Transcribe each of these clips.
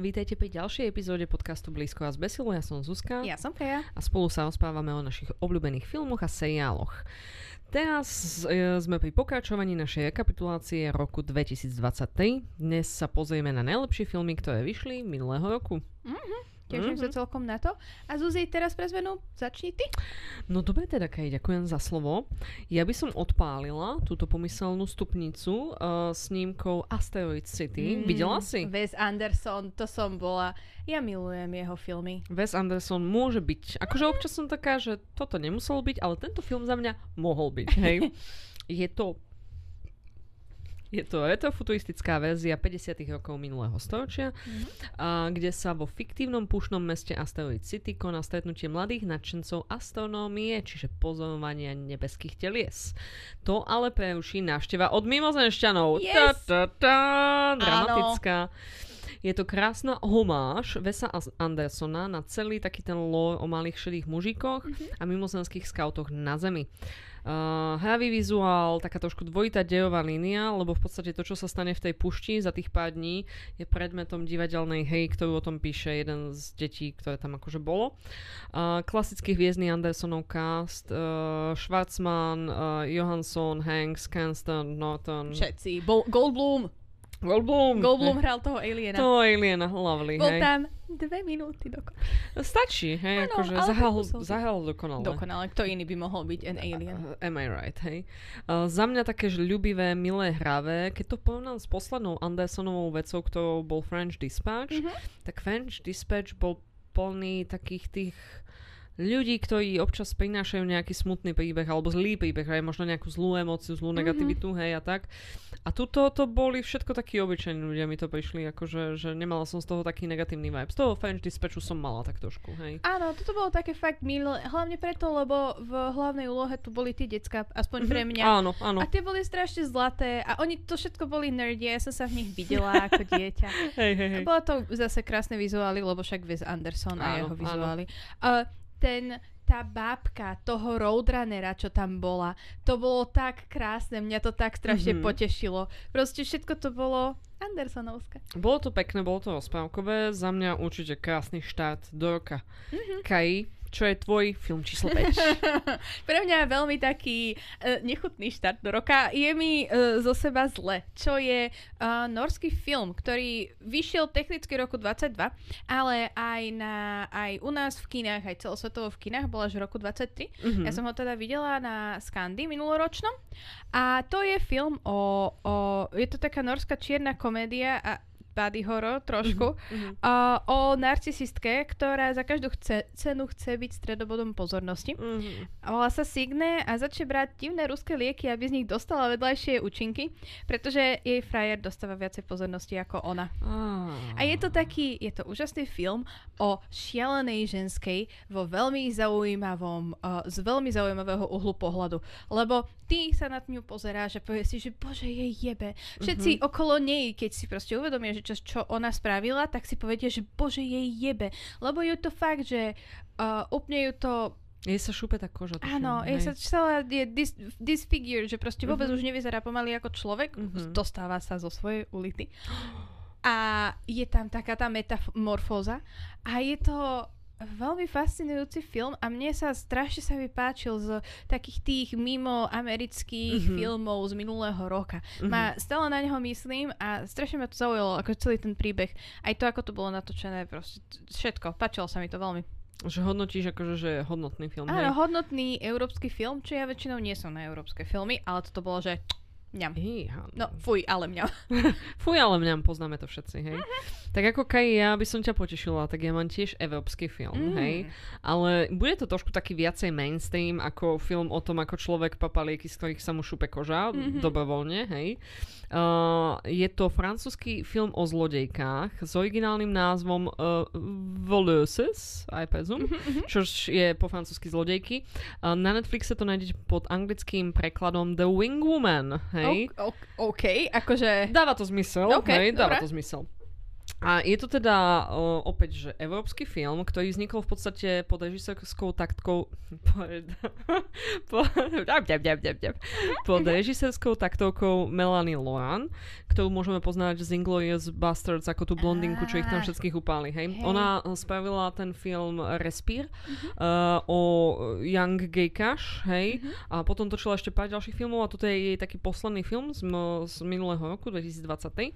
Vítajte pri ďalšej epizóde podcastu Blízko a zbesilo. Ja som Zuzka. Ja som Freja. A spolu sa rozprávame o našich obľúbených filmoch a seriáloch. Teraz e, sme pri pokračovaní našej rekapitulácie roku 2023. Dnes sa pozrieme na najlepšie filmy, ktoré vyšli minulého roku. Mhm. Teším mm-hmm. sa celkom na to. A Zuzi, teraz pre zmenu začni ty. No dobre teda, Kaj, ďakujem za slovo. Ja by som odpálila túto pomyselnú stupnicu uh, snímkou Asteroid City. Mm, Videla si? Wes Anderson, to som bola. Ja milujem jeho filmy. Wes Anderson môže byť. Akože občas som taká, že toto nemuselo byť, ale tento film za mňa mohol byť. Hej. Je to je to retrofuturistická verzia 50. rokov minulého storočia, mm-hmm. a, kde sa vo fiktívnom pušnom meste Asteroid City koná stretnutie mladých nadšencov astronómie, čiže pozorovania nebeských telies. To ale preruší návšteva od mimozenšťanov. Yes! Ta, ta, ta, dramatická. Áno. Je to krásna homáž Vesa Andersona na celý taký ten lore o malých šedých mužikoch mm-hmm. a mimozemských skautoch na Zemi. Uh, hravý vizuál, taká trošku dvojitá dejová línia, lebo v podstate to, čo sa stane v tej pušti za tých pár dní, je predmetom divadelnej hry, ktorú o tom píše jeden z detí, ktoré tam akože bolo. Uh, klasický hviezdny Andersonov cast, uh, Schwarzman, uh, Johansson, Hanks, Canston, Norton. Všetci. Bo- Goldblum. Goldblum. Goldblum hral toho aliena. Toho aliena, lovely, Bol hej. tam dve minúty dokon. Stačí, hej, Áno, akože musel- zahral dokonale. Dokonale. Kto iný by mohol byť an alien? Uh, am I right, hej. Uh, za mňa také, ľubivé, milé, hravé, keď to porovnám s poslednou Andersonovou vecou, ktorou bol French Dispatch, Mhm. tak French Dispatch bol plný takých tých ľudí, ktorí občas prinášajú nejaký smutný príbeh alebo zlý príbeh, aj možno nejakú zlú emóciu, zlú negativitu, hej a tak. A tuto to boli všetko takí obyčajní ľudia, mi to prišli, akože, že nemala som z toho taký negatívny vibe. Z toho French Dispatchu som mala tak trošku, hej. Áno, toto bolo také fakt milé, hlavne preto, lebo v hlavnej úlohe tu boli tí decka, aspoň pre mňa. Áno, áno. A tie boli strašne zlaté a oni to všetko boli nerdy, ja som sa v nich videla ako dieťa. Hej, hej, A hej. bolo to zase krásne vizuály, lebo však Wes Anderson a Áno, jeho áno. vizuály. Ten, tá bábka toho Roadrunnera, čo tam bola, to bolo tak krásne, mňa to tak strašne Mhm. potešilo. Proste všetko to bolo Andersonovské. Bolo to pekné, bolo to rozprávkové, za mňa určite krásny štát do roka. Mhm. Kai, čo je tvoj film číslo 5? Pre mňa je veľmi taký uh, nechutný štart do roka. Je mi uh, zo seba zle, čo je uh, norský film, ktorý vyšiel technicky roku 22, ale aj, na, aj u nás v kinách, aj celosvetovo v kinách, bola až v roku 23. Mhm. Ja som ho teda videla na Skandy minuloročnom. A to je film o, o... Je to taká norská čierna komédia a body horror trošku. Mhm. Uh, o narcisistke, ktorá za každú chce, cenu chce byť stredobodom pozornosti. Mhm. A volá sa Signe a začne brať divné ruské lieky, aby z nich dostala vedľajšie účinky, pretože jej frajer dostáva viacej pozornosti ako ona. Á. A je to taký, je to úžasný film o šialenej ženskej vo veľmi zaujímavom, uh, z veľmi zaujímavého uhlu pohľadu. Lebo ty sa na ňu pozeráš a povieš si, že bože, jej jebe. Všetci mm-hmm. okolo nej, keď si proste uvedomia, že čo, čo ona spravila, tak si povedia, že bože, jej jebe. Lebo je to fakt, že uh, úplne ju to Jej sa šúpe tá koža. tuším, Áno, je hej. sa celá je dis, disfigured, že proste vôbec Mhm. už nevyzerá pomaly ako človek, Mhm. dostáva sa zo svojej ulity. A je tam taká tá metamorfóza a je to veľmi fascinujúci film a mne sa strašne sa mi páčil z takých tých mimo amerických Mhm. filmov z minulého roka. Mhm. Ma, stále na neho myslím a strašne ma to zaujalo, ako celý ten príbeh. Aj to, ako to bolo natočené, proste všetko. Páčilo sa mi to veľmi. Že hodnotíš akože, že je hodnotný film. Áno, hej? hodnotný európsky film, čo ja väčšinou nie som na európske filmy, ale toto bolo, že mňam. Iha, No, fuj, ale mňam. Fuj, ale mňam, poznáme to všetci, hej. Tak ako Kaj, ja by som ťa potešila, tak ja mám tiež európsky film, Mm. hej. Ale bude to trošku taký viacej mainstream, ako film o tom, ako človek papá lieky, z ktorých sa mu šupe koža, Mhm. dobrovoľne, hej. Uh, je to francúzsky film o zlodejkách s originálnym názvom uh, Voleuses, I presume, Mhm, čož je po francúzsky zlodejky. Uh, na Netflixe to nájdete pod anglickým prekladom The Wing Woman, hej. O- o- OK, akože... Dáva to zmysel, OK, hej, dáva dobre. to zmysel. A je to teda uh, opäť, že európsky film, ktorý vznikol v podstate pod režisérskou taktkou po, pod režisérskou taktovkou Melanie Lohan, ktorú môžeme poznať z Inglourious Bastards ako tú blondinku, čo ich tam všetkých upáli. Hej? Hey. Ona spravila ten film Respire uh-huh. uh, o Young Gay Cash, hej? Uh-huh. A potom točila ešte pár ďalších filmov a toto je jej taký posledný film z, z minulého roku, 2023.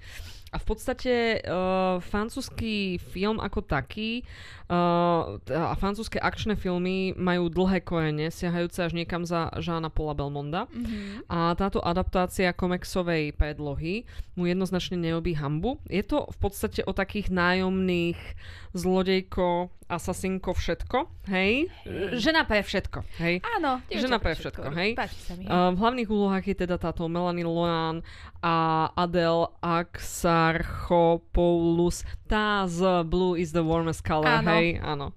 A v podstate uh, francúzsky film ako taký uh, a francúzske akčné filmy majú dlhé korene, siahajúce až niekam za Žána Paula Belmonda. Mm-hmm. A táto adaptácia komiksovej predlohy mu jednoznačne nerobí hambu. Je to v podstate o takých nájomných zlodejko, asasinko, všetko, hej? hej. Žena pre všetko, hej? Áno, Žena pre všetko, hej? sa mi. Uh, v hlavných úlohách je teda táto Melanie Loan a Adele Axarchopoulos, tá z Blue is the warmest color, áno. hej? Áno.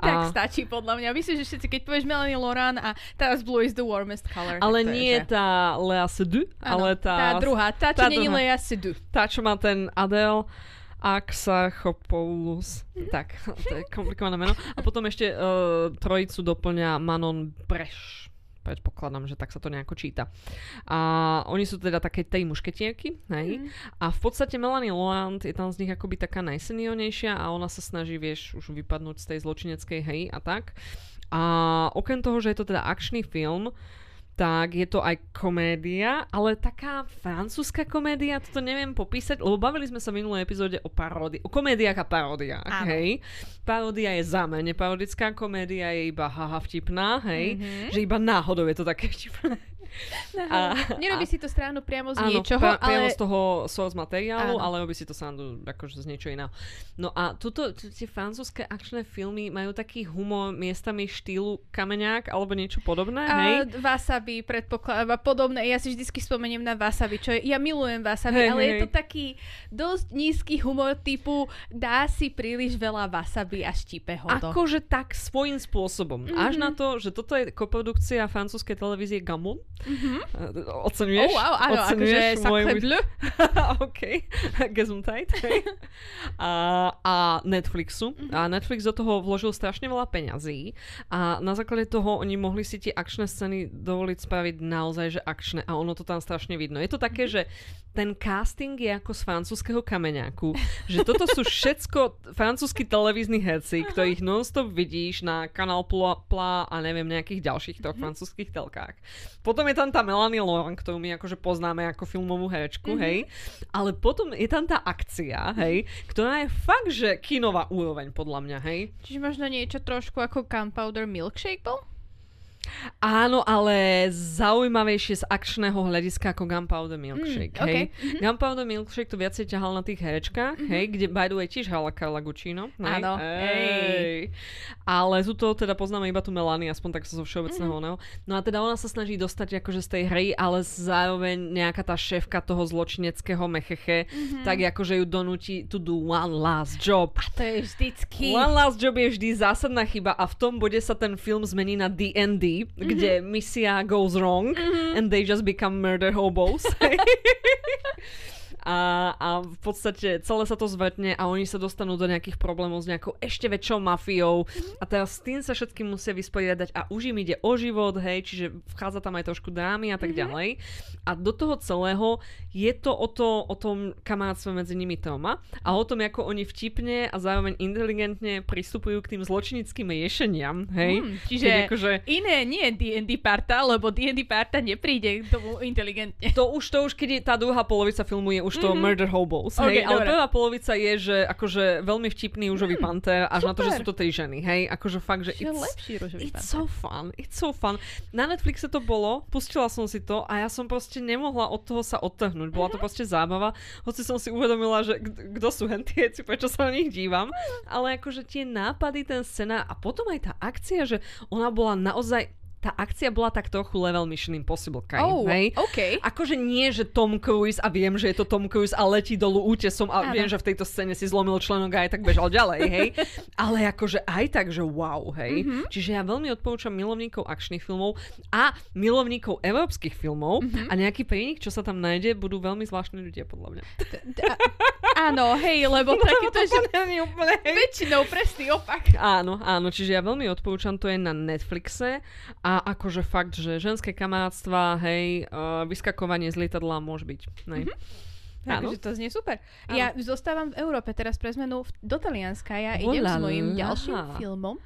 Tak stačí podľa mňa. Myslím, že všetci, keď povieš Melanie Loran a teraz Blue is the warmest color. Ale nie je, že... tá Lea Seydoux, ale tá... Tá druhá, tá, čo tá není Lea Seydoux. Tá, čo má ten Adele. Axachopoulos. Mm-hmm. Tak, to je komplikované meno. A potom ešte uh, trojicu doplňa Manon Breš. Predpokladám, že tak sa to nejako číta. A oni sú teda také tej mušketierky, hej? Mm. A v podstate Melanie Loand je tam z nich akoby taká najseniornejšia a ona sa snaží, vieš, už vypadnúť z tej zločineckej hej a tak. A okrem toho, že je to teda akčný film, tak je to aj komédia, ale taká francúzska komédia, toto neviem popísať, lebo bavili sme sa v minulej epizóde o paródii, o komédiách a paródiách, Áno. hej. Paródia je za mene, parodická komédia je iba haha vtipná, hej, mm-hmm. že iba náhodou je to také vtipné. A, Nerobí a, si to stranu priamo z áno, niečoho, pra, priamo ale... z toho source materiálu, áno. ale robí si to srandu akože z niečo iného. No a tuto, tie francúzske akčné filmy majú taký humor miestami štýlu kameňák alebo niečo podobné, a, hej? Wasabi, predpokladám, podobné. Ja si vždycky spomeniem na Wasabi, čo je, ja milujem Wasabi, hey, ale hey. je to taký dosť nízky humor typu dá si príliš veľa Wasabi a štípe ho to. Akože tak svojím spôsobom. Mm-hmm. Až na to, že toto je koprodukcia francúzskej televízie Gamon, Mm-hmm. Oceňuješ? Oh, wow, áno, akože môj... bleu. OK, Gesundheit. a, a Netflixu. Mm-hmm. A Netflix do toho vložil strašne veľa peňazí a na základe toho oni mohli si tie akčné scény dovoliť spraviť naozaj, že akčné a ono to tam strašne vidno. Je to také, mm-hmm. že ten casting je ako z francúzského kameňáku. Že toto sú všetko francúzski televízni herci, ktorých nonstop vidíš na Kanál Pla, Pla a neviem, nejakých ďalších mm-hmm. francúzských telkách. Potom je tam tá Melanie Laurent, ktorú my akože poznáme ako filmovú herečku, mm-hmm. hej. Ale potom je tam tá akcia, hej, ktorá je fakt, že kinová úroveň podľa mňa, hej. Čiže možno niečo trošku ako Gunpowder Milkshake bol? Áno, ale zaujímavejšie z akčného hľadiska ako Gunpowder Milkshake, mm, hej. Okay. Mm-hmm. Gunpowder Milkshake to viacej ťahal na tých herečkách, mm-hmm. hej, kde by the way tiež hala Carla Guccino. Áno. Hej. Ale tu to teda poznáme iba tu Melanie, aspoň tak zo všeobecného mm-hmm. No a teda ona sa snaží dostať akože z tej hry, ale zároveň nejaká tá šéfka toho zločineckého mecheche, mm-hmm. tak akože ju donúti to do one last job. A to je vždycky. One last job je vždy zásadná chyba a v tom bode sa ten film zmení na D&D mm-hmm. kde misia goes wrong mm-hmm. and they just become murder hobos. a, a v podstate celé sa to zvrtne a oni sa dostanú do nejakých problémov s nejakou ešte väčšou mafiou a teraz s tým sa všetkým musia vysporiadať a už im ide o život, hej, čiže vchádza tam aj trošku drámy a tak mm-hmm. ďalej. A do toho celého je to o, to, o tom kamarátstve medzi nimi troma a o tom, ako oni vtipne a zároveň inteligentne pristupujú k tým zločinickým riešeniam, hej. Mm, čiže akože... iné nie D&D parta, lebo D&D parta nepríde k tomu inteligentne. To už, to už, keď je tá druhá polovica filmu je už to mm-hmm. Murder Hobos, okay, hej, ale prvá polovica je, že akože veľmi vtipný rúžový mm, panter, až super. na to, že sú to tri ženy, hej, akože fakt, že it's, lepší it's so fun, it's so fun. Na Netflixe to bolo, pustila som si to a ja som proste nemohla od toho sa odtrhnúť, bola to mm-hmm. proste zábava, hoci som si uvedomila, že kto sú hentieci, prečo sa na nich dívam, ale akože tie nápady, ten scéna a potom aj tá akcia, že ona bola naozaj tá akcia bola tak trochu level Mission Impossible kind, Oh, hej? OK. Akože nie, že Tom Cruise a viem, že je to Tom Cruise a letí dolu útesom a Áno. viem, že v tejto scéne si zlomil členok a aj tak bežal ďalej, hej? Ale akože aj tak, že wow, hej? Mhm. Čiže ja veľmi odporúčam milovníkov akčných filmov a milovníkov európskych filmov Mhm. a nejaký prienik, čo sa tam nájde, budú veľmi zvláštni ľudia, podľa mňa. Áno, hej, lebo že nie úplne, hej. väčšinou presný opak. Áno, áno, čiže ja veľmi odporúčam, to je na Netflixe a akože fakt, že ženské kamarátstva, hej, uh, vyskakovanie z lietadla môže byť. Nej. Áno. Takže to znie super. Áno. Ja zostávam v Európe teraz pre zmenu do Talianska. Ja idem s mojím ďalším filmom.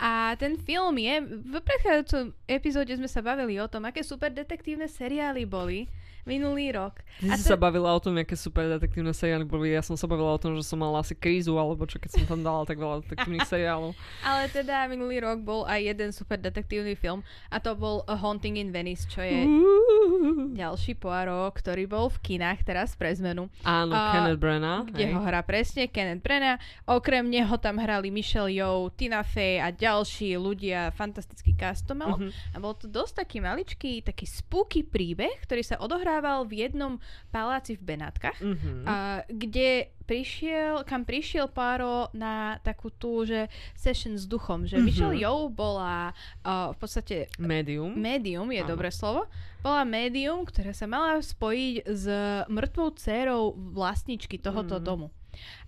A ten film je... V predchádzajúcom epizóde sme sa bavili o tom, aké super detektívne seriály boli minulý rok. Ty A si te- sa bavila o tom, aké super detektívne seriály boli. Ja som sa bavila o tom, že som mala asi krízu, alebo čo, keď som tam dala tak veľa detektívnych seriálov. Ale teda minulý rok bol aj jeden super detektívny film a to bol A Haunting in Venice, čo je Uú. ďalší Poirot, ktorý bol v kinách teraz pre zmenu. Áno, A- Kenneth Branagh. kde hej. ho hrá presne Kenneth Branagh. Okrem neho tam hrali Michelle Yeoh, Tina Fey a ďalší ľudia. Fantastický cast to malo. Mhm. A bol to dosť taký maličký, taký spooky príbeh, ktorý sa odohrával v jednom paláci v Benátkach. Mhm. A, kde prišiel, kam prišiel Páro na takú tú, že session s duchom, že Mhm. Michelle Yeoh bola uh, v podstate Medium. Médium je Áno. dobré slovo. Bola médium, ktorá sa mala spojiť s mŕtvou dcérou vlastničky tohoto Mm. domu.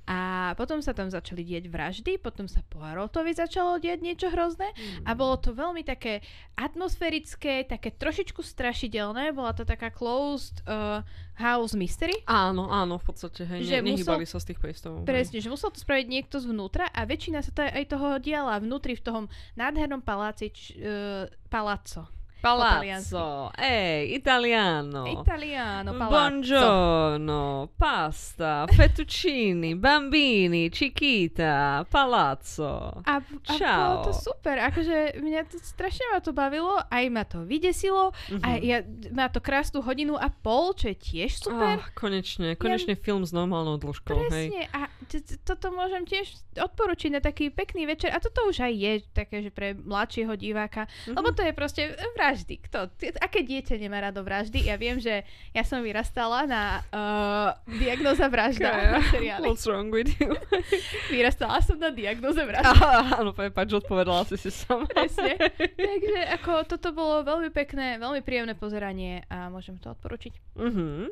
A potom sa tam začali diať vraždy, potom sa Poirotovi začalo diať niečo hrozné Mm. a bolo to veľmi také atmosférické, také trošičku strašidelné, bola to taká closed uh, house mystery. Áno, áno, v podstate, hej, Že ne, musel- nehybali sa z tých priestorov. hej. Presne, že musel to spraviť niekto zvnútra a väčšina sa to aj toho diala vnútri v tom nádhernom paláci, č, uh, palazzo. Palazzo, ej, italiano. Italiano, palazzo. Buongiorno, pasta, fettuccini, bambini, chiquita, palazzo. A, a Čau. bolo to super, akože mňa to strašne ma to bavilo, aj ma to vydesilo, Mhm. a ja, má to krásnu hodinu a pol, čo je tiež super. Ah, konečne, konečne film s normálnou dĺžkou, hej. Presne, a t- t- toto môžem tiež odporučiť na taký pekný večer, a toto už aj je také, že pre mladšieho diváka, Mhm. lebo to je proste vraždy. Kto? Aké dieťa nemá rado vraždy? Ja viem, že ja som vyrastala na uh, diagnoza vražda Kaja. What's wrong with you? Vyrastala som na diagnoze vražda. Á, Áno, prepáč, odpovedala si si sama. Presne. Takže ako toto bolo veľmi pekné, veľmi príjemné pozeranie a môžem to odporučiť. Mhm.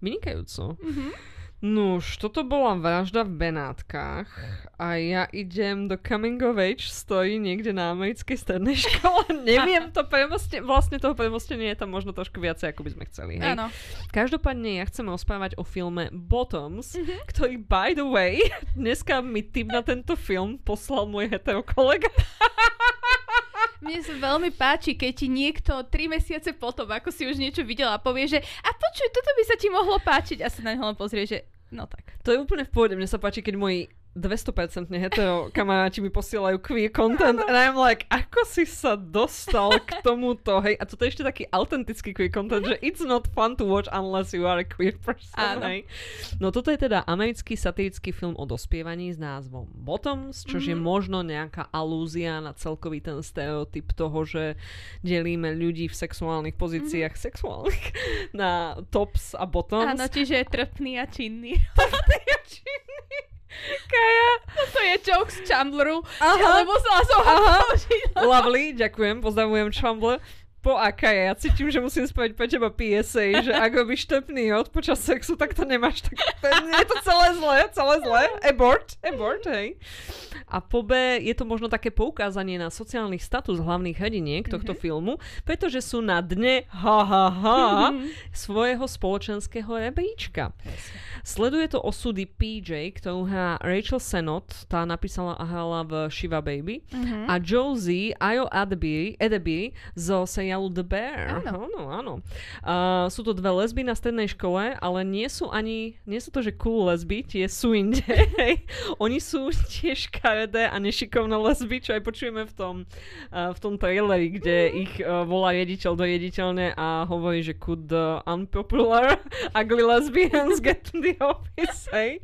Vynikajúco. Mhm. Nuž, toto bola vražda v Benátkach a ja idem do coming of age stojí niekde na americkej strednej škole. Neviem to premoste, vlastne toho premostenia je tam možno trošku viacej, ako by sme chceli. Hej? Áno. Každopádne ja chcem rozprávať o filme Bottoms, Mhm. ktorý by the way, dneska mi tip na tento film poslal môj hetero kolega. Mne sa veľmi páči, keď ti niekto 3 mesiace potom, ako si už niečo videla, povie, že a počuj, toto by sa ti mohlo páčiť a sa na ňo len pozrie, že no tak. To je úplne v pohode. Mne sa páči, keď moji 200% hetero kamaráti mi posielajú queer content and I'm like, ako si sa dostal k tomuto, hej? A toto je ešte taký autentický queer content, že it's not fun to watch unless you are a queer person, Áno. hej? No toto je teda americký satirický film o dospievaní s názvom Bottoms, čo je Mhm. možno nejaká alúzia na celkový ten stereotyp toho, že delíme ľudí v sexuálnych pozíciách sexuálnych na tops a bottoms. Áno, čiže je trpný a činný. Kaja. to je joke z Chambleru, Aha. ale musela som ho Aha. použiť. Lovely, ďakujem, pozdravujem Chumble. Po aká ja cítim, že musím spraviť pre teba PSA, že ak robíš tepný od počas sexu, tak to nemáš tak... To je, to celé zlé, celé zlé. Abort, abort, hej. A po B je to možno také poukázanie na sociálny status hlavných hrdiniek tohto Mhm. filmu, pretože sú na dne, ha, ha, ha, svojho spoločenského rebríčka. Sleduje to osudy PJ, ktorú hrá Rachel Sennott, tá napísala a hrala v Shiva Baby, Mhm. a Josie Ayo Adeby, Edeby zo seriálu The Bear. Áno. áno. áno. Uh, sú to dve lesby na strednej škole, ale nie sú ani, nie sú to, že cool lesby, tie sú inde. Oni sú tiež karedé a nešikovné lesby, čo aj počujeme v tom, uh, v tom traileri, kde ich uh, volá jediteľ do jediteľne a hovorí, že could the unpopular ugly lesbians get the Hej.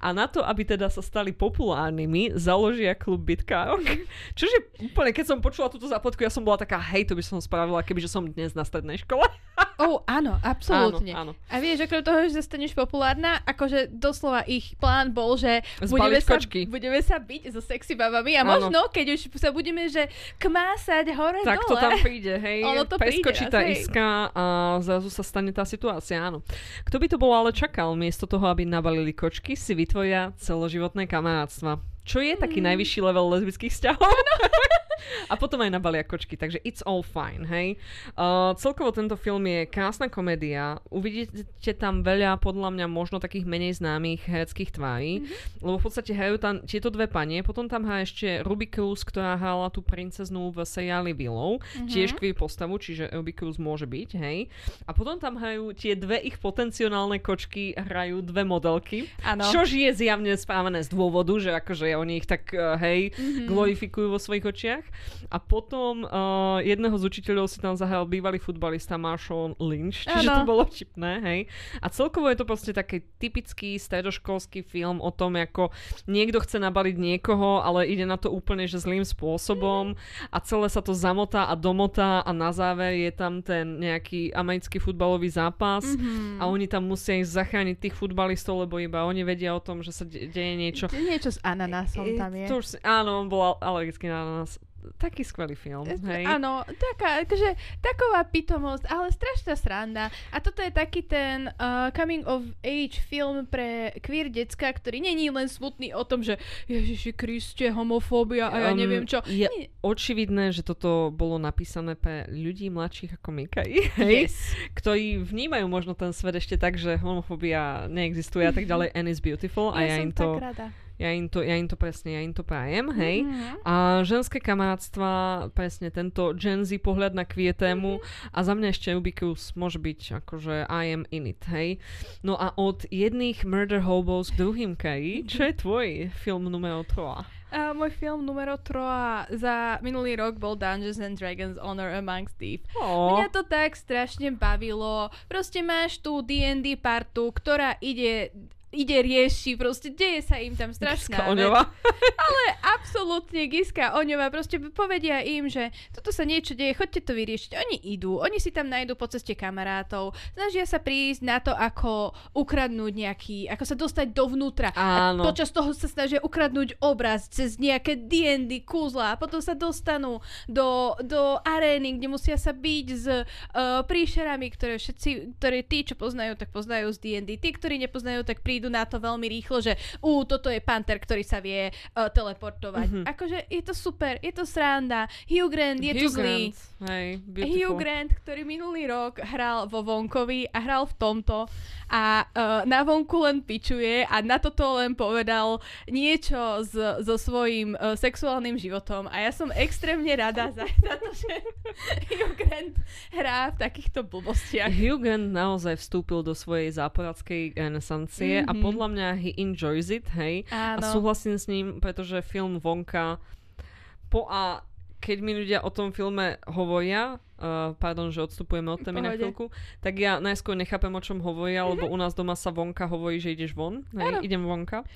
A na to, aby teda sa stali populárnymi, založia klub bitkárok. Čože úplne, keď som počula túto zápletku, ja som bola taká, hej, to by som spravila, kebyže som dnes na strednej škole. Oh, áno, absolútne. Áno, áno. A vieš, okrem toho, že staneš populárna, akože doslova ich plán bol, že Zbaliť budeme sa, kočky. budeme sa byť so sexy babami a Áno. možno, keď už sa budeme, že kmásať hore Tak to dole. tam príde, hej. Ono to Preskočí tá hej. iska a zrazu sa stane tá situácia, áno. Kto by to bol ale čakal, miesto toho, aby nabalili kočky, si vytvoria celoživotné kamarátstva. Čo je taký Mm. najvyšší level lesbických vzťahov? a potom aj nabalia kočky, takže it's all fine, hej. Uh, celkovo tento film je krásna komédia, uvidíte tam veľa, podľa mňa, možno takých menej známych hereckých tvári, Mhm. lebo v podstate hrajú tam tieto dve panie, potom tam hrá ešte Ruby Cruz, ktorá hrala tú princeznú v seriáli Willow, Mhm. tiež queer postavu, čiže Ruby Cruz môže byť, hej. A potom tam hrajú tie dve ich potenciálne kočky, hrajú dve modelky, Áno. čož je zjavne správené z dôvodu, že akože oni ich tak, uh, hej, Mhm. glorifikujú vo svojich očiach. A potom uh, jedného z učiteľov si tam zahral bývalý futbalista Marshall Lynch, čiže Áno. to bolo vtipné, hej. A celkovo je to proste taký typický stredoškolský film o tom, ako niekto chce nabaliť niekoho, ale ide na to úplne že zlým spôsobom a celé sa to zamotá a domotá a na záver je tam ten nejaký americký futbalový zápas Mhm. a oni tam musia ísť zachrániť tých futbalistov, lebo iba oni vedia o tom, že sa de- deje niečo. Niečo s ananásom tam je. To už áno, on bol alergický na nás. Taký skvelý film, hej. Áno, taká, akože, taková pitomosť, ale strašná sranda. A toto je taký ten uh, coming of age film pre queer decka, ktorý není len smutný o tom, že Ježiši Kriste, homofóbia a ja Um, neviem čo. Je Nie. očividné, že toto bolo napísané pre ľudí mladších ako Mikaj, hej, Yes. ktorí vnímajú možno ten svet ešte tak, že homofóbia neexistuje a tak ďalej, and is beautiful a ja, som im to, tak rada. Ja im to, ja im to presne, ja im to prajem, hej. Mhm. A ženské kamarátstva, presne tento Gen Z pohľad na kvietému a za mňa ešte Ruby Cruz môže byť akože I am in it, hej. No a od jedných murder hobos k druhým, Kai, čo je tvoj film numero 3? A môj film numero 3 za minulý rok bol Dungeons and Dragons Honor Amongst Thieves. Oh, Mňa to tak strašne bavilo. Proste máš tú D&D partu, ktorá ide ide rieši, proste deje sa im tam strašná vec. Oňová. Ale absolútne Giska Oňová proste povedia im, že toto sa niečo deje, chodte to vyriešiť. Oni idú, oni si tam nájdú po ceste kamarátov, snažia sa prísť na to, ako ukradnúť nejaký, ako sa dostať dovnútra. Áno. A počas toho sa snažia ukradnúť obraz cez nejaké D&D kúzla a potom sa dostanú do, do arény, kde musia sa byť s uh, príšerami, ktoré všetci, ktoré tí, čo poznajú, tak poznajú z D&D. Tí, ktorí nepoznajú, tak prídu na to veľmi rýchlo, že ú, toto je panter, ktorý sa vie uh, teleportovať. Mhm. Mm-hmm. Akože je to super, je to sranda. Hugh Grant je tu Hugh zlý. Grant, beautiful. Hugh Grant, ktorý minulý rok hral vo Vonkovi a hral v tomto a uh, na vonku len pičuje a na toto len povedal niečo s, so svojím uh, sexuálnym životom a ja som extrémne rada za, za to, že Hugh Grant hrá v takýchto blbostiach. Hugh Grant naozaj vstúpil do svojej záporadskej renesancie a Mhm. podľa mňa he enjoys it, hej. A Áno. súhlasím s ním, pretože film Vonka po a keď mi ľudia o tom filme hovoria, uh, pardon, že odstupujeme od témy na chvíľku, tak ja najskôr nechápem, o čom hovoria, lebo u nás doma sa vonka hovorí, že ideš von. Mhm. Hej, idem vonka.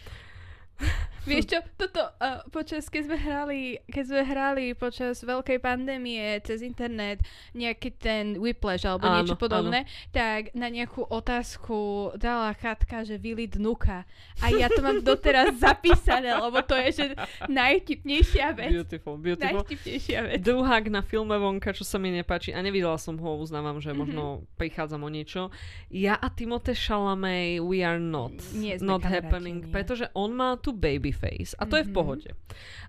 Vieš čo, toto uh, počas, keď sme hrali, keď sme hrali počas veľkej pandémie cez internet nejaký ten whiplash alebo Áno, niečo podobné, tak na nejakú otázku dala chatka, že Vili dnuka. A ja to mám doteraz zapísané, lebo to je že najvtipnejšia vec. Beautiful, beautiful. Najvtipnejšia vec. Druhák na filme Vonka, čo sa mi nepáči, a nevidela som ho, uznávam, že možno prichádzam o niečo. Ja a Timothée Chalamet, we are not. Nie not happening, nie. pretože on má tu baby face a to je v Mhm. pohode.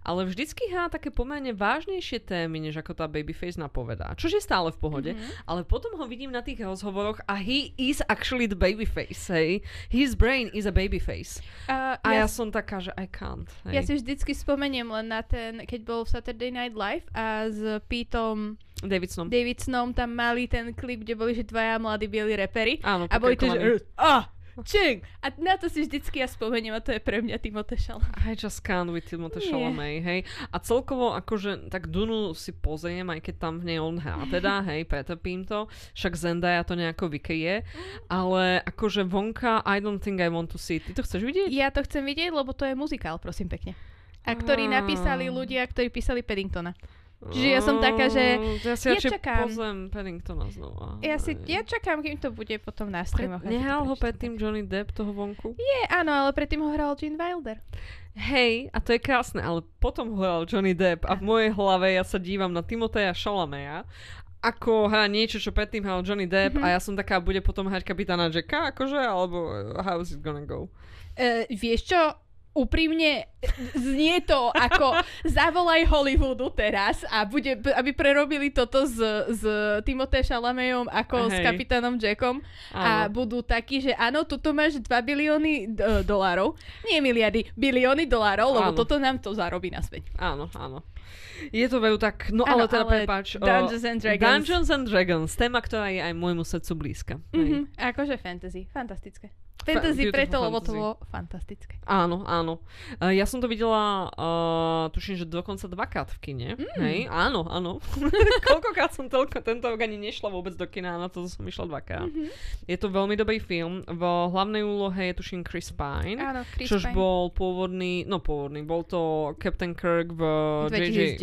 Ale vždycky hrá také pomerne vážnejšie témy, než ako tá baby face napovedá. Čož je stále v pohode. Mhm. Ale potom ho vidím na tých rozhovoroch a he is actually the baby face, hej. His brain is a baby face. Uh, A ja, ja, som taká, že I can't. Hej. ja si vždycky spomeniem len na ten, keď bol v Saturday Night Live a s Pítom Davidson. Davidsonom tam mali ten klip, kde boli že dvaja mladí bieli repery. Áno, A boli to, že... Ah, čing. A na to si vždycky ja spomeniem a to je pre mňa Timothée Chalamet. I just can't with Timothée Chalamet, hej. A celkovo akože tak Dunu si pozriem, aj keď tam v nej on hrá teda, hej, pretrpím to. Však Zendaya to nejako vykeje. Ale akože vonka I don't think I want to see. Ty to chceš vidieť? Ja to chcem vidieť, lebo to je muzikál, prosím pekne. A ktorý napísali ľudia, ktorí písali Paddingtona. Čiže ja som taká, že ja, si ja čakám. pozriem Paddingtona znova. Ja, si, ja čakám, kým to bude potom na streamoch. Pre, nehral ho predtým Johnny Depp toho vonku? Je, áno, ale predtým ho hral Gene Wilder. Hej, a to je krásne, ale potom ho hral Johnny Depp a v mojej hlave ja sa dívam na Timoteja Chalameya ako hrá niečo, čo predtým hral Johnny Depp mm-hmm. a ja som taká, bude potom hrať kapitána Jacka, akože, alebo how's it gonna go? Uh, vieš čo, úprimne znie to ako zavolaj Hollywoodu teraz a bude, aby prerobili toto s, s Timothée Chalamejom ako Hej. s kapitánom Jackom áno. a budú takí, že áno, toto máš 2 bilióny d- dolárov, nie miliardy, bilióny dolárov, lebo áno. toto nám to zarobí na svet. Áno, áno. Je to veľmi tak, no ano, ale teda ale prepáč. Dungeons and Dragons. Dungeons and Dragons, téma, ktorá je aj môjmu srdcu blízka. Mm-hmm. Akože fantasy, fantastické. Fantasy Fa- preto, lebo to bolo fantastické. Áno, áno. Uh, ja som to videla, uh, tuším, že dokonca dvakrát v kine. Mm. Hej, áno, áno. Koľkokrát som toľko, tento rok ani nešla vôbec do kina, na to som išla dvakrát. Mm-hmm. Je to veľmi dobrý film. V hlavnej úlohe je tuším Chris Pine. Áno, Chris čož Pine. bol pôvodný, no pôvodný, bol to Captain Kirk v 2009.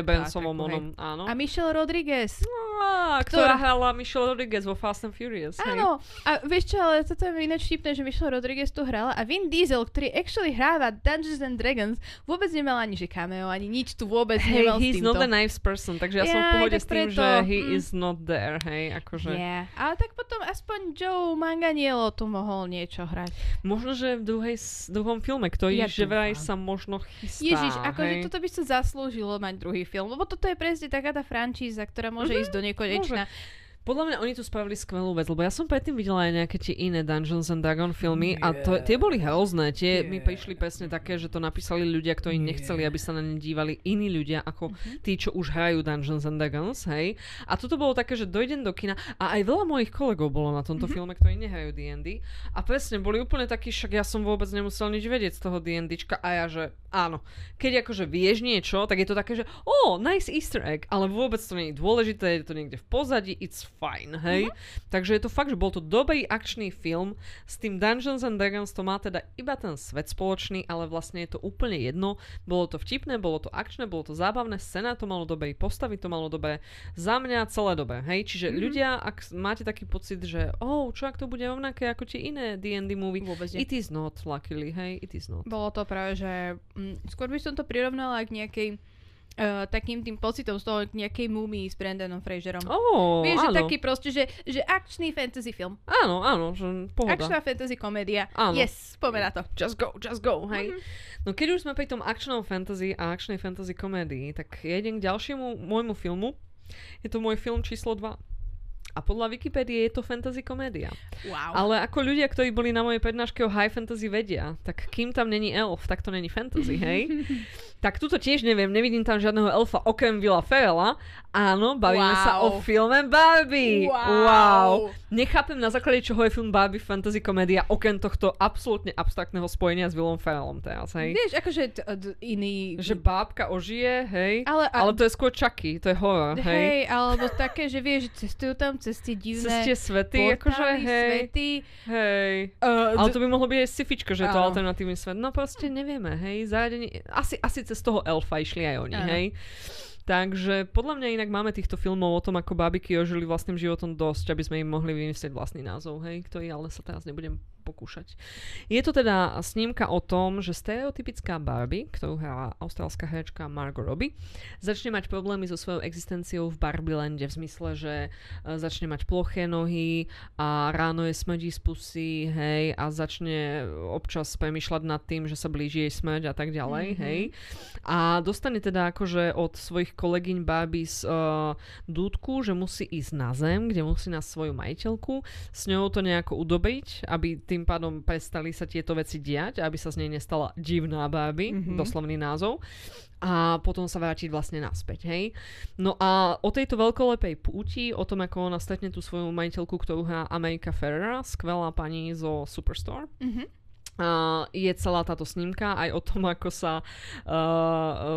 Abramsovom onom, áno. A Michelle Rodriguez. No, ktorá, ktorá hrala Michelle Rodriguez vo Fast and Furious. Áno. Hej. A vieš čo, ale toto je ináč vtipné, že Michelle Rodriguez tu hrala a Vin Diesel, ktorý actually hráva Dungeons and Dragons, vôbec nemal ani že cameo, ani nič tu vôbec hey, nemal he's s týmto. not a nice person, takže ja, ja som v pohode s tým, preto. že he mm. is not there, hej, akože. Yeah. Ale tak potom aspoň Joe Manganiello tu mohol niečo hrať. Možno, že v druhej, druhom filme, ktorý ja že vraj sa možno chystá. Ježiš, akože toto by sa zaslúžilo mať druhý film, lebo toto je presne taká tá frančíza, ktorá môže mm-hmm. ísť do nekonečna. Môže. Podľa mňa oni tu spravili skvelú vec, lebo ja som predtým videla aj nejaké tie iné Dungeons and Dragon filmy yeah. a to, tie boli hrozné. Tie yeah. mi prišli presne také, že to napísali ľudia, ktorí yeah. nechceli, aby sa na ne dívali iní ľudia ako uh-huh. tí, čo už hrajú Dungeons and Dragons, hej. A toto bolo také, že dojdem do kina a aj veľa mojich kolegov bolo na tomto uh-huh. filme, ktorí nehrajú D&D a presne boli úplne takí, však ja som vôbec nemusel nič vedieť z toho D&Dčka a ja, že áno. Keď akože vieš niečo, tak je to také, že oh, nice easter egg, ale vôbec to nie je dôležité, je to niekde v pozadí, it's fine, hej. Uh-huh. Takže je to fakt, že bol to dobrý akčný film. S tým Dungeons and Dragons to má teda iba ten svet spoločný, ale vlastne je to úplne jedno. Bolo to vtipné, bolo to akčné, bolo to zábavné, scéna to malo dobré postavy, to malo dobré za mňa celé dobe, hej. Čiže uh-huh. ľudia, ak máte taký pocit, že oh, čo ak to bude rovnaké ako tie iné D&D movie, Vôbec nie. it is not, luckily, hej, it is not. Bolo to práve, že m, mm, skôr by som to prirovnala k nejakej Uh, takým tým pocitom z toho nejakej múmii s Brandonom Fraserom. Oh, Vieš, áno. že taký proste, že, že akčný fantasy film. Áno, áno, že pohoda. Akčná fantasy komédia. Áno. Yes, poďme na to. Just go, just go, hej. Mm-hmm. No keď už sme pri tom akčnom fantasy a akčnej fantasy komédii, tak ja idem k ďalšiemu môjmu filmu. Je to môj film číslo 2. A podľa Wikipédie je to fantasy komédia. Wow. Ale ako ľudia, ktorí boli na mojej prednáške o high fantasy vedia, tak kým tam není elf, tak to není fantasy, hej? tak tuto tiež neviem, nevidím tam žiadneho elfa okrem Villa Ferrella. Áno, bavíme wow. sa o filme Barbie. Wow. wow. Nechápem na základe čoho je film Barbie fantasy komédia okrem tohto absolútne abstraktného spojenia s Willom Ferrellom teraz, hej? Vieš, akože t- t- iný... Že bábka ožije, hej? Ale, a... ale to je skôr Chucky, to je horor, hej? Hej, alebo také, že vieš, cestujú tam cez tie divné... Cez tie svety, akože hej. Svety. Hej. Uh, ale to by mohlo byť aj sifičko, že je to alternatívny svet. No proste nevieme, hej? Zaradenie... Asi, asi cez toho elfa išli aj oni, hej? Takže podľa mňa inak máme týchto filmov o tom, ako babiky ožili vlastným životom dosť, aby sme im mohli vymyslieť vlastný názov, hej, ktorý ale sa teraz nebudem pokúšať. Je to teda snímka o tom, že stereotypická Barbie, ktorú hrá austrálska herečka Margot Robbie, začne mať problémy so svojou existenciou v Barbielande v zmysle, že e, začne mať ploché nohy a ráno je smrdí z pusy, hej, a začne občas premyšľať nad tým, že sa blíži jej smrť a tak ďalej, mm-hmm. hej. A dostane teda akože od svojich kolegyň Barbie z uh, dúdku, že musí ísť na zem, kde musí na svoju majiteľku, s ňou to nejako udobiť, aby tým tým pádom prestali sa tieto veci diať, aby sa z nej nestala divná Barbie, Mhm. mm-hmm. doslovný názov. A potom sa vrátiť vlastne naspäť, hej. No a o tejto veľkolepej púti, o tom, ako ona stretne tú svoju majiteľku, ktorú hrá Amerika Ferrera, skvelá pani zo Superstore. Mhm. Uh, je celá táto snímka aj o tom, ako sa uh,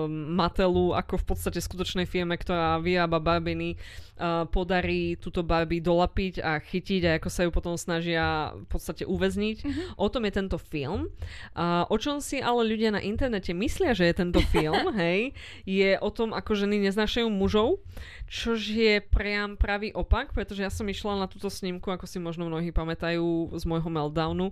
um, Matelu, ako v podstate skutočnej firme, ktorá vyrába barbiny, uh, podarí túto Barbie dolapiť a chytiť a ako sa ju potom snažia v podstate uväzniť. Mhm. O tom je tento film. Uh, o čom si ale ľudia na internete myslia, že je tento film, hej, je o tom, ako ženy neznášajú mužov, čož je priam pravý opak, pretože ja som išla na túto snímku, ako si možno mnohí pamätajú z môjho meltdownu.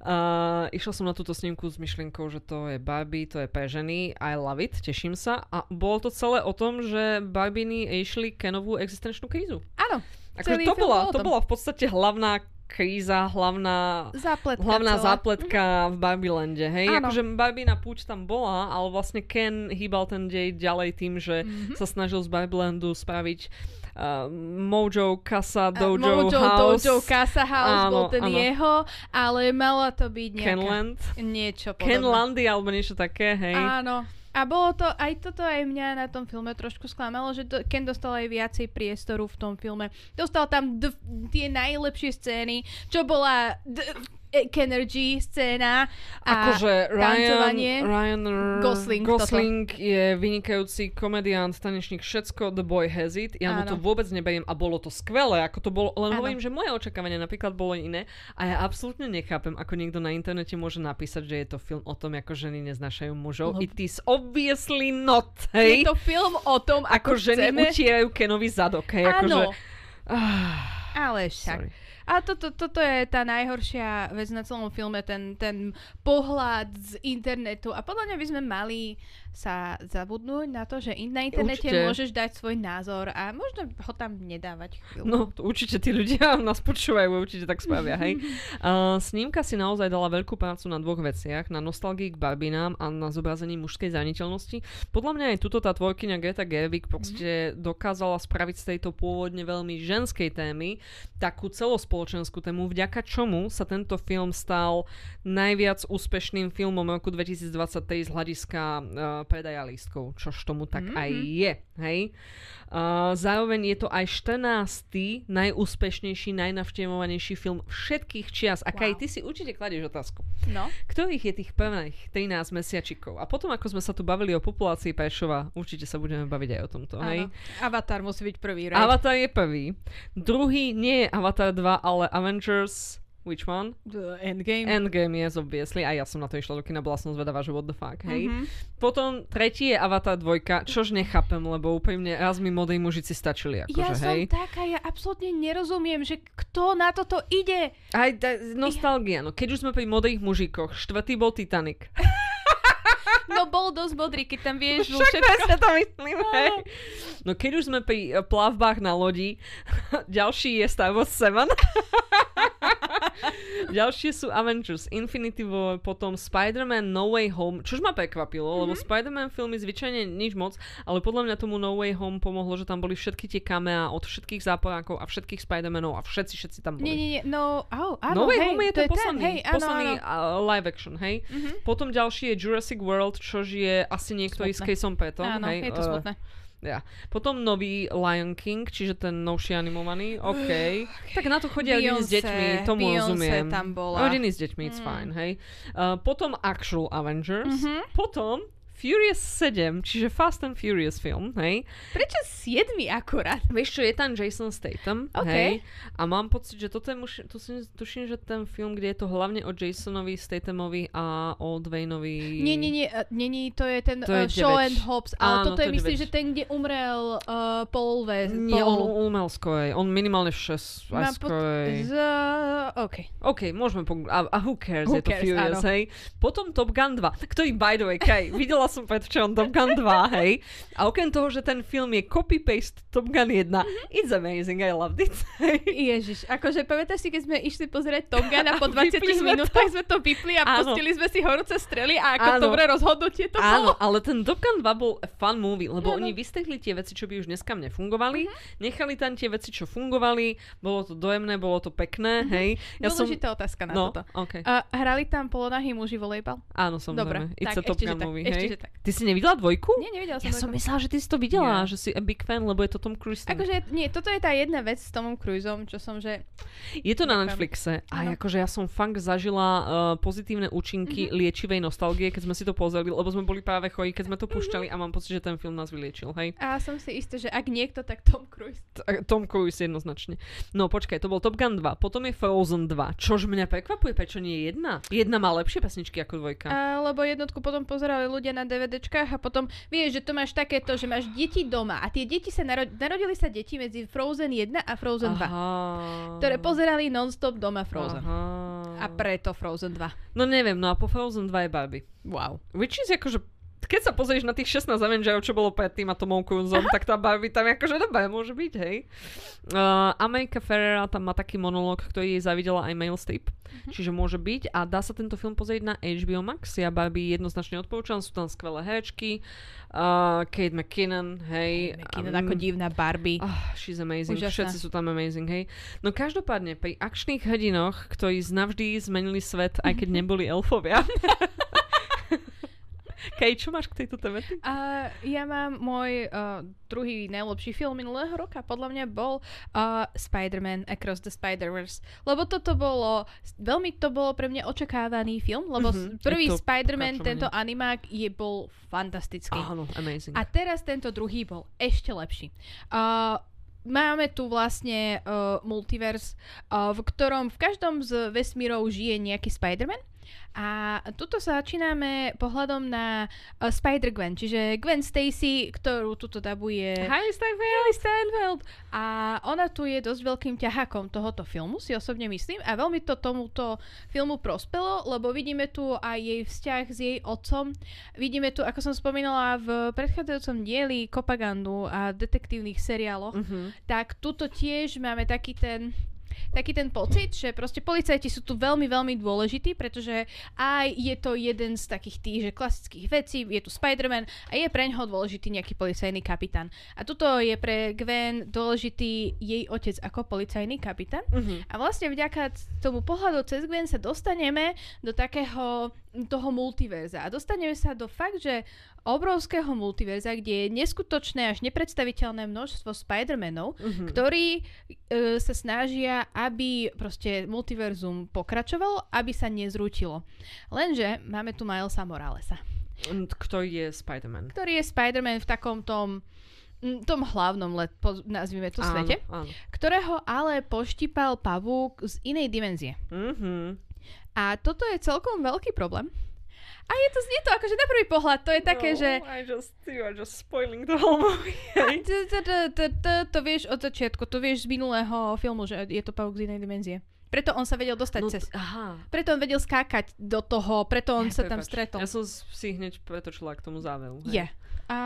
Uh, išla som na túto snímku s myšlienkou, že to je Barbie, to je pre ženy, I love it, teším sa. A bolo to celé o tom, že Barbiny išli Kenovú existenčnú krízu. Áno. Akože to bola, to bola v podstate hlavná kríza, hlavná Zápletka hlavná celá. zápletka v Barbylande, hej? Áno. Akože Barbina púč tam bola, ale vlastne Ken hýbal ten dej ďalej tým, že Mhm. sa snažil z Barbylandu spraviť uh, Mojo Casa Dojo Mojo House Dojo Casa House Áno, bol ten áno. jeho, ale mala to byť nejaká... Kenland. Niečo podobné. Kenlandy alebo niečo také, hej? Áno. A bolo to, aj toto aj mňa na tom filme trošku sklamalo, že do, Ken dostal aj viacej priestoru v tom filme. Dostal tam d- tie najlepšie scény, čo bola d- Kenergy scéna a Akože Ryan, tancovanie. Ryan R- Gosling, Gosling je vynikajúci komediant, tanečník, všetko, The Boy Has It. Ja mu Áno. to vôbec neberiem a bolo to skvelé, ako to bolo, len Áno. hovorím, že moje očakávania napríklad bolo iné a ja absolútne nechápem, ako niekto na internete môže napísať, že je to film o tom, ako ženy neznášajú mužov. Lebo- It is obviously not, je hej? to film o tom, Ako ako, ženy chceme... utierajú Kenovi zadok, hej? Akože, Áno, ah, ale však. sorry. A toto, toto je tá najhoršia vec na celom filme, ten, ten pohľad z internetu. A podľa mňa by sme mali sa zabudnúť na to, že in- na internete Určite. môžeš dať svoj názor a možno ho tam nedávať chvíľu. No, určite tí ľudia nás počúvajú, určite tak spravia, hej. Uh, snímka si naozaj dala veľkú prácu na dvoch veciach, na nostalgii k barbinám a na zobrazení mužskej zraniteľnosti. Podľa mňa aj tuto tá tvorkyňa Greta Gerwig proste dokázala spraviť z tejto pôvodne veľmi ženskej témy takú celospoločenskú tému, vďaka čomu sa tento film stal najviac úspešným filmom roku 2023 z hľadiska uh, predaja lístkov, čož tomu tak Mhm. aj je, hej. Uh, zároveň je to aj 14. najúspešnejší, najnavštevovanejší film všetkých čias. A Kaj, Wow. ty si určite kladieš otázku. No. Ktorých je tých prvých 13 mesiačikov? A potom, ako sme sa tu bavili o populácii Prešova, určite sa budeme baviť aj o tomto, hej? Áno. Avatar musí byť prvý, right? Avatar je prvý. Druhý nie je Avatar 2, ale Avengers... Which one? The Endgame. Endgame, yes, obviously. A ja som na to išla do kina, bola som zvedavá, že what the fuck, hej? Mhm. Potom tretí je Avatar 2, čož nechápem, lebo úprimne raz mi modrí mužici stačili, akože, ja som hej. taká, ja absolútne nerozumiem, že kto na toto ide. Aj da, nostalgia, no keď už sme pri modrých mužikoch, štvrtý bol Titanic. No bol dosť modrý, keď tam vieš Však všetko. presne to myslím, hej. No keď už sme pri eh, plavbách na lodi, ďalší je Star Wars 7. Ďalšie sú Avengers Infinity War, potom Spider-Man No Way Home, čož ma prekvapilo, mm-hmm. lebo Spider-Man filmy zvyčajne nič moc, ale podľa mňa tomu No Way Home pomohlo, že tam boli všetky tie kameá od všetkých záporákov a všetkých Spider-Manov a všetci, všetci tam boli. Nie, nie, nie, no, au, áno, No Way hej, Home je to ten posledný, ten, hej, áno, posledný áno. uh, live action, hej. Mhm. Potom ďalší je Jurassic World, čož je asi niekto s Caseom Petom, Áno, hej. je to smutné. Ja. Potom nový Lion King, čiže ten novší animovaný, OK. tak na to chodia rodiny s deťmi, tomu Beyoncé rozumiem. tam bola. Rodiny s deťmi, it's Mm. fine, hej. Uh, potom Actual Avengers, Mhm. potom Furious 7, čiže Fast and Furious film, hej. Prečo siedmi akurát? Vieš čo, je tam Jason Statham, OK. hej. A mám pocit, že toto je, muž, tu si, tuším, že ten film, kde je to hlavne o Jasonovi Stathamovi a o Dwayneovi... Nie, nie, nie, uh, nie, nie, to je ten To uh, je Show 9. and Hobbs, ale Áno, toto to je je myslím, 9. že ten, kde umrel uh, Paul Wes. Nie, on Paul. umel skorej. On minimálne 6 aj pot-. Z, OK. OK, môžeme pog- a, a who cares, Who je to cares, Furious, áno. hej. Potom Top Gun 2, ktorý by the way, Kaj, videla videla som predvčerom Top Gun 2, hej. A okrem toho, že ten film je copy-paste Top Gun 1, it's amazing, I loved it. Hej. Ježiš, akože pamätáš si, keď sme išli pozrieť Top Gun a po 20 Vypli sme minútach sme to vypli a Áno. pustili sme si horúce strely a ako Áno. dobré rozhodnutie to Áno, bolo. ale ten Top Gun 2 bol fun movie, lebo Áno. oni vystrihli tie veci, čo by už dneska nefungovali, Mhm. nechali tam tie veci, čo fungovali, bolo to dojemné, bolo to pekné, hej. Ja som... Dôležitá otázka na No, toto. okay. A hrali tam polonahý muži volejbal? Áno, samozrejme. Dobre, It's tak, a Top Gun movie, hej. Tak. Ty si nevidela dvojku? Nie, nevidela som Ja som dvojku. myslela, že ty si to videla, Ja. že si a big fan, lebo je to Tom Cruise. Akože, nie, toto je tá jedna vec s Tomom Cruiseom, čo som, že... Je to na Ďakujem. Netflixe a Áno. akože ja som fakt zažila uh, pozitívne účinky Mhm. liečivej nostalgie, keď sme si to pozreli, lebo sme boli práve chorí, keď sme to púšťali a mám pocit, že ten film nás vyliečil, hej. A som si istá, že ak niekto, tak Tom Cruise. T- Tom Cruise jednoznačne. No počkaj, to bol Top Gun 2, potom je Frozen 2, čož mňa prekvapuje, prečo nie je jedna. Jedna má lepšie pesničky ako dvojka. A, lebo jednotku potom pozerali ľudia na DVDčkách a potom vieš, že to máš takéto, že máš deti doma a tie deti sa narod- narodili sa deti medzi Frozen 1 a Frozen 2, Aha. ktoré pozerali non-stop doma Frozen. Aha. A preto Frozen 2. No neviem, no a po Frozen 2 je Barbie. Wow. Which is akože keď sa pozrieš na tých 16 Avengerov, čo bolo predtým a Tomom Cruiseom, tak tá Barbie tam akože dobré môže byť, hej. Uh, Amerika Ferrera tam má taký monológ, ktorý jej zavidela aj Meryl Streep, Mhm. čiže môže byť a dá sa tento film pozrieť na HBO Max. Ja Barbie jednoznačne odporúčam, sú tam skvelé herečky. Uh, Kate McKinnon, hej. Kino a- ako divná Barbie. Oh, she's amazing. Úžasná. Všetci sú tam amazing, hej. No každopádne, pri akčných hrdinoch, ktorí navždy zmenili svet, aj keď neboli elfovia. Kej, čo máš k tejto téme? A ja mám môj uh, druhý najlepší film minulého roka. Podľa mňa bol uh, Spider-Man Across the Spider-Verse. Lebo toto bolo, veľmi to bolo pre mňa očakávaný film, lebo Mhm, mm-hmm, prvý Spider-Man, tento animák, je bol fantastický. Áno, amazing. A teraz tento druhý bol ešte lepší. Uh, Máme tu vlastne uh, multiverse, uh, v ktorom v každom z vesmírov žije nejaký Spider-Man. A tuto sa začíname pohľadom na uh, Spider-Gwen, čiže Gwen Stacy, ktorú tuto dabuje Hi, Steinfeld. Steinfeld. A ona tu je dosť veľkým ťahákom tohoto filmu, si osobne myslím. A veľmi to tomuto filmu prospelo, lebo vidíme tu aj jej vzťah s jej otcom. Vidíme tu, ako som spomínala v predchádzajúcom dieli Kopagandu a detektívnych seriáloch, Uh-huh. tak tuto tiež máme taký ten taký ten pocit, že proste policajti sú tu veľmi, veľmi dôležití, pretože aj je to jeden z takých tých, že klasických vecí, je tu Spider-Man a je pre ňoho dôležitý nejaký policajný kapitán. A tuto je pre Gwen dôležitý jej otec ako policajný kapitán. Uh-huh. A vlastne vďaka tomu pohľadu cez Gwen sa dostaneme do takého toho multiverza. A dostaneme sa do fakt, že obrovského multiverza, kde je neskutočné až nepredstaviteľné množstvo Spider-Manov, Uh-huh. ktorí e, sa snažia, aby proste multiverzum pokračovalo, aby sa nezrútilo. Lenže máme tu Milesa Moralesa, Kto je Spider-Man? ktorý je Spider-Man v takom tom m, tom hlavnom, let, po, nazvime to svete, Áno, áno. ktorého ale poštípal pavúk z inej dimenzie. Uh-huh. A toto je celkom veľký problém. A je to, znie to akože na prvý pohľad, to je také, že No, I just, you are just spoiling the whole movie. to, to, to, to, to, to vieš od začiatku, to vieš z minulého filmu, že je to pavúk z inej dimenzie. Preto on sa vedel dostať No, cez... aha. Preto on vedel skákať do toho, preto on sa tam Prepáč. stretol. Ja som si hneď pretočila k tomu záveru. hej. Je. A,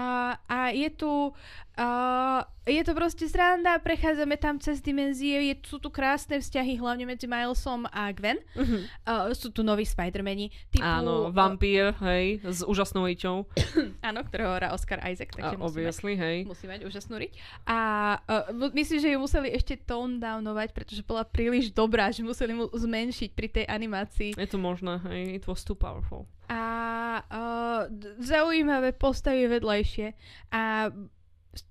a je tu... A, je to proste sranda, prechádzame tam cez dimenzie, je, sú tu krásne vzťahy, hlavne medzi Milesom a Gwen. Mhm. A, sú tu noví Spider-mani. Typu, Áno, vampír, hej, s úžasnou riťou. Áno, ktorého hrá Oscar Isaac, takže musí mať, obviously, hej. musí mať úžasnú riť. A uh, myslím, že ju museli ešte tone downovať, pretože bola príliš dobrá, že museli mu zmenšiť pri tej animácii. Je to možné, hej, it was too powerful. A uh, zaujímavé postavy vedľajšie. A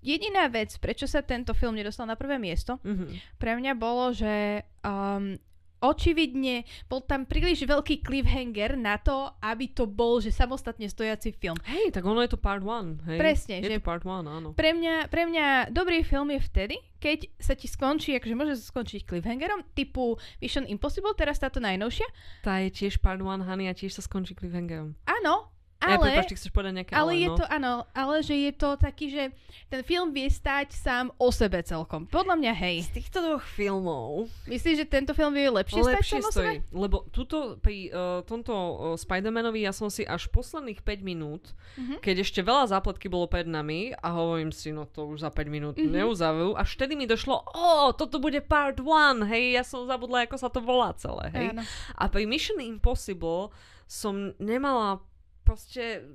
jediná vec, prečo sa tento film nedostal na prvé miesto, Mhm. pre mňa bolo, že um, očividne bol tam príliš veľký cliffhanger na to, aby to bol, že samostatne stojaci film. Hej, tak ono je to part one, hej. Presne, je že- to part one, áno. Pre mňa, pre mňa dobrý film je vtedy, keď sa ti skončí, akože môže sa skončiť cliffhangerom, typu Mission Impossible, teraz táto najnovšia. Tá je tiež part one, honey, a tiež sa skončí cliffhangerom. Áno, Ale, e, prepáč, chceš povedať nejaké Ale ale, je no. to, áno, ale že je to taký, že ten film vie stať sám o sebe celkom. Podľa mňa, hej. Z týchto dvoch filmov Myslíš, že tento film vie lepšie, lepšie stať sám o sebe? Lebo tuto, pri uh, tomto uh, Spider-Manovi ja som si až posledných 5 minút, Mhm. keď ešte veľa zápletky bolo pred nami a hovorím si, no to už za 5 minút Mhm. neuzavujú. Až vtedy mi došlo, o, toto bude part 1, hej, ja som zabudla, ako sa to volá celé, hej. Áno. A pri Mission Impossible som nemala proste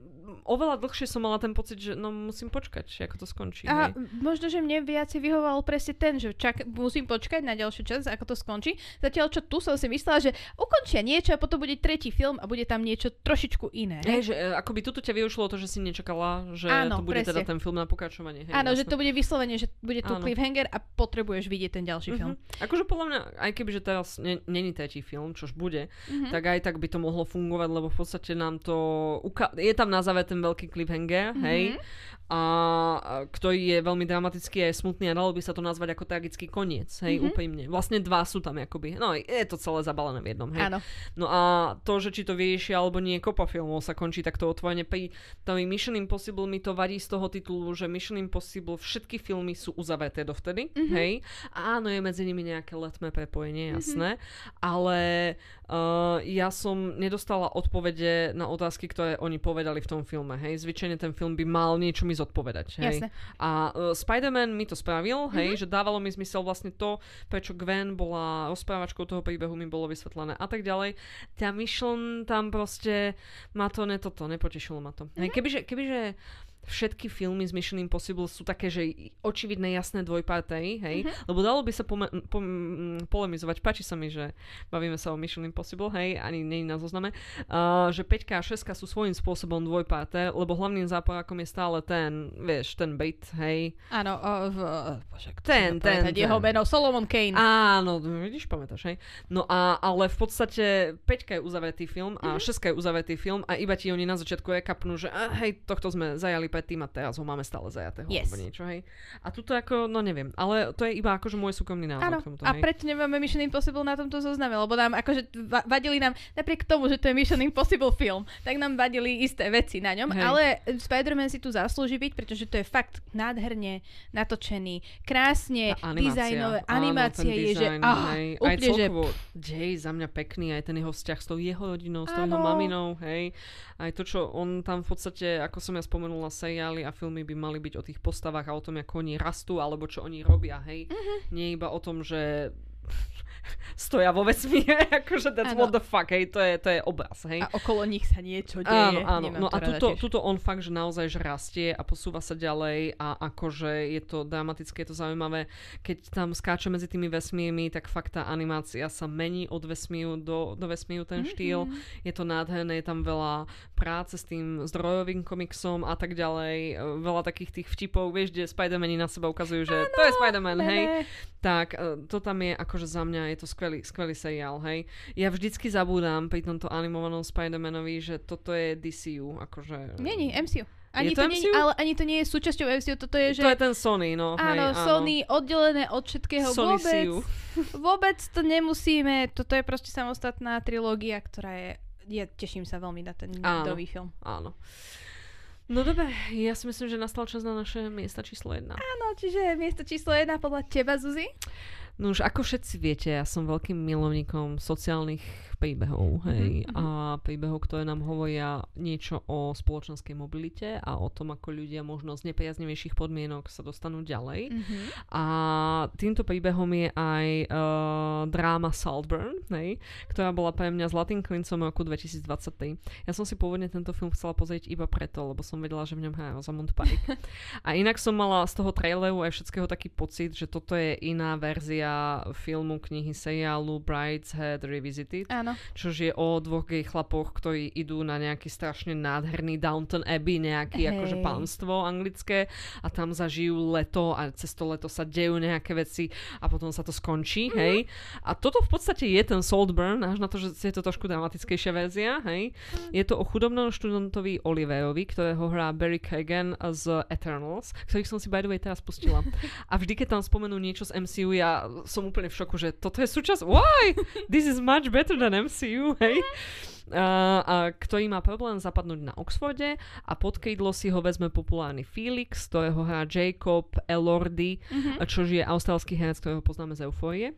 oveľa dlhšie som mala ten pocit, že no musím počkať, ako to skončí. A hej. možno, že mne viacej vyhoval presne ten, že čak, musím počkať na ďalšiu časť, ako to skončí. Zatiaľ, čo tu som si myslela, že ukončia niečo a potom bude tretí film a bude tam niečo trošičku iné. Hej, že e, akoby tuto ťa vyušlo to, že si nečakala, že Áno, to bude presne. teda ten film na pokračovanie. Hej, Áno, že jasné. to bude vyslovene, že bude tu Áno. cliffhanger a potrebuješ vidieť ten ďalší film. Mhm. Akože podľa mňa, aj keby, že teraz ne, není tretí film, čož bude, Mhm. tak aj tak by to mohlo fungovať, lebo v podstate nám to... Je tam na záver ten veľký cliffhanger, hej, Mhm. A, ktorý je veľmi dramatický a je smutný a dalo by sa to nazvať ako tragický koniec, hej, Mhm. úprimne. Vlastne dva sú tam akoby. No, je to celé zabalené v jednom, hej. Áno. No a to, že či to vyrieši alebo nie, kopa filmov sa končí takto otvorene. Pri tom Mission Impossible mi to vadí z toho titulu, že Mission Impossible všetky filmy sú uzavreté dovtedy, Mhm. hej. A áno, je medzi nimi nejaké letmé prepojenie, Mhm. jasné. Ale uh, ja som nedostala odpovede na otázky, ktoré oni povedali v tom filme, hej. Zvyčajne ten film by mal niečo mi zodpovedať, hej. Jasné. A uh, Spider-Man mi to spravil, hej, Mhm. že dávalo mi zmysel vlastne to, prečo Gwen bola rozprávačkou toho príbehu, mi bolo vysvetlené a tak ďalej. Tá Mission tam proste ma to ne toto, nepotešilo ma to. Mhm. Hej, kebyže, kebyže všetky filmy z Mission Impossible sú také, že očividné, jasné dvojpartej, hej, Mhm. lebo dalo by sa pome- pom- polemizovať, páči sa mi, že bavíme sa o Mission Impossible, hej, ani nie je na zozname, uh, že 5 a 6 sú svojím spôsobom dvojparté, lebo hlavným záporákom je stále ten, vieš, ten bait, hej, Áno, v, bože, kto Ten, pamätať, ten, Jeho ten. meno, Solomon Kane. Áno, vidíš, pamätáš, hej? No a, ale v podstate 5 je uzavretý film a 6 je uzavretý film a iba ti oni na začiatku rekapnú, že a, hej, tohto sme zajali predtým a teraz ho máme stále zajatého, Yes. alebo niečo, hej? A tuto ako, no neviem, ale to je iba akože môj súkromný názor Áno, k tomuto, a hej? preto nemáme Mission Impossible na tomto zozname, lebo nám akože va- vadili nám, napriek tomu, že to je Mission Impossible film, tak nám vadili isté veci na ňom, Hej. ale Spider-Man si tu zaslúži byť, pretože to je fakt nádherne natočený, krásne, animácia, dizajnové, áno, animácia ten je, že dizajn, ah, hej, aj úplne, že celkovo dej za mňa pekný, aj ten jeho vzťah s tou jeho rodinou, s tou jeho Áno. maminou, hej. Aj to, čo on tam v podstate, ako som ja spomenula, seriály a filmy by mali byť o tých postavách a o tom, ako oni rastú, alebo čo oni robia, hej. Mhm. Nie iba o tom, že stoja vo vesmíre, akože that's Áno. what the fuck, hej, to je, to je obraz, hej. a okolo nich sa niečo deje. Áno, áno. Nemám No a tuto, tiež. tuto on fakt, že naozaj že rastie a posúva sa ďalej a akože je to dramatické, je to zaujímavé. Keď tam skáče medzi tými vesmírmi, tak fakt tá animácia sa mení od vesmíru do, do vesmíru ten štýl. Mhm. Je to nádherné, je tam veľa práce s tým zdrojovým komiksom a tak ďalej. E, Veľa takých tých vtipov, vieš, kde Spider-Mani na seba ukazujú, že to je Spider-Man, hej. Tak e, to tam je, akože za mňa je to skvelý, skvelý seriál, hej. Ja vždycky zabúdam pri tomto animovanom Spider-Manovi, že toto je DCU, akože... Není, MCU. Ani to to, nie, MCU? ale ani to nie je súčasťou MCU, toto je, že... To je ten Sony, no. Áno, hej, Sony oddelené od všetkého Sony vôbec. CU. Vôbec to nemusíme, toto je proste samostatná trilógia, ktorá je, ja teším sa veľmi na ten Áno. nový film. Áno. No dobre, ja si myslím, že nastal čas na naše miesta číslo jedna. Áno, čiže miesto číslo jedna podľa teba, Zuzi? No už ako všetci viete, ja som veľkým milovníkom sociálnych príbehov, hej, Mhm, a príbehov, ktoré nám hovoria niečo o spoločenskej mobilite a o tom, ako ľudia možno z nepriaznivejších podmienok sa dostanú ďalej. Mhm. A týmto príbehom je aj uh, dráma Saltburn, hej, ktorá bola pre mňa zlatým klincom roku 2023. Ja som si pôvodne tento film chcela pozrieť iba preto, lebo som vedela, že v ňom hrá Rosamund Pike. A inak som mala z toho traileru aj všetkého taký pocit, že toto je iná verzia filmu, knihy, seriálu Brideshead Revisited, Áno. Čož je o dvoch gay chlapoch, ktorí idú na nejaký strašne nádherný Downton Abbey, nejaký Hej. akože pánstvo anglické a tam zažijú leto a cez to leto sa dejú nejaké veci a potom sa to skončí, Mhm. hej. A toto v podstate je ten Saltburn, až na to, že je to trošku dramatickejšia verzia, hej. Je to o chudobnom študentovi Oliverovi, ktorého hrá Barry Kagan z Eternals, ktorých som si by the way teraz pustila. A vždy, keď tam spomenú niečo z MCU, ja som úplne v šoku, že toto je súčasť... Why? This is much better than MCU, hej? a ktorý má problém zapadnúť na Oxforde a pod kejdlo si ho vezme populárny Felix, ktorého hrá Jacob Elordi, Mhm. čo je austrálsky herec, ktorého poznáme z Eufórie.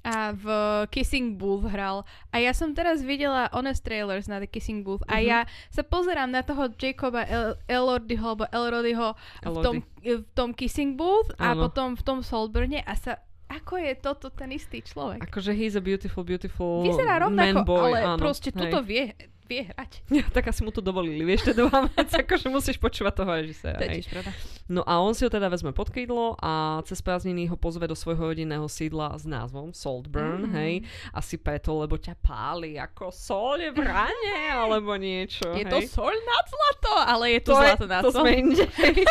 A v Kissing Booth hral. A ja som teraz videla Honest Trailers na The Kissing Booth a Mhm. ja sa pozerám na toho Jacoba El- Elordiho alebo Elrodyho v tom, v tom Kissing Booth a Áno. potom v tom Saltburne a sa ako je toto ten istý človek? Akože he's a beautiful, beautiful Vyzerá man rovnako, boy, ale áno, proste hej. tuto vie, vie hrať. Ja, tak asi mu to dovolili, vieš, to druhá vec, akože musíš počúvať toho režiséra. To je pravda. No a on si ho teda vezme pod krídlo a cez prázdniny ho pozve do svojho rodinného sídla s názvom Saltburn, Mhm. hej. Asi preto, lebo ťa páli ako sole v rane, alebo niečo, Je hej. to soľ nad zlato, ale je tu to, zlato nad to sol. sme inde.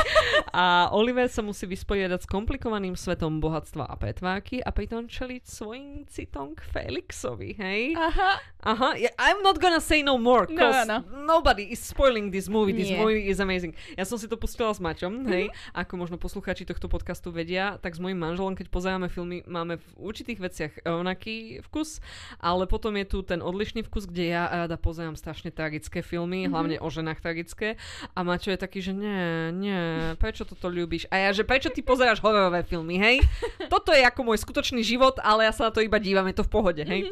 a Oliver sa musí vysporiadať s komplikovaným svetom bohatstva a pretvárky a pritom čeliť svojim citom k Felixovi, hej? Aha, Aha, yeah, I'm not gonna say no more, No, cause no. nobody is spoiling this movie. This Nie. movie is amazing. Ja som si to pustila s Maťom, hej, Mhm. ako možno poslucháči tohto podcastu vedia, tak s mojim manželom, keď pozeráme filmy, máme v určitých veciach rovnaký vkus, ale potom je tu ten odlišný vkus, kde ja rada pozerám strašne tragické filmy, Mhm. hlavne o ženách tragické a Maťo je taký, že nie, nie, prečo toto ľúbiš? A ja, že prečo ty pozeráš hororové filmy, hej? Toto je ako môj skutočný život, ale ja sa na to iba dívam, je to v pohode, hej?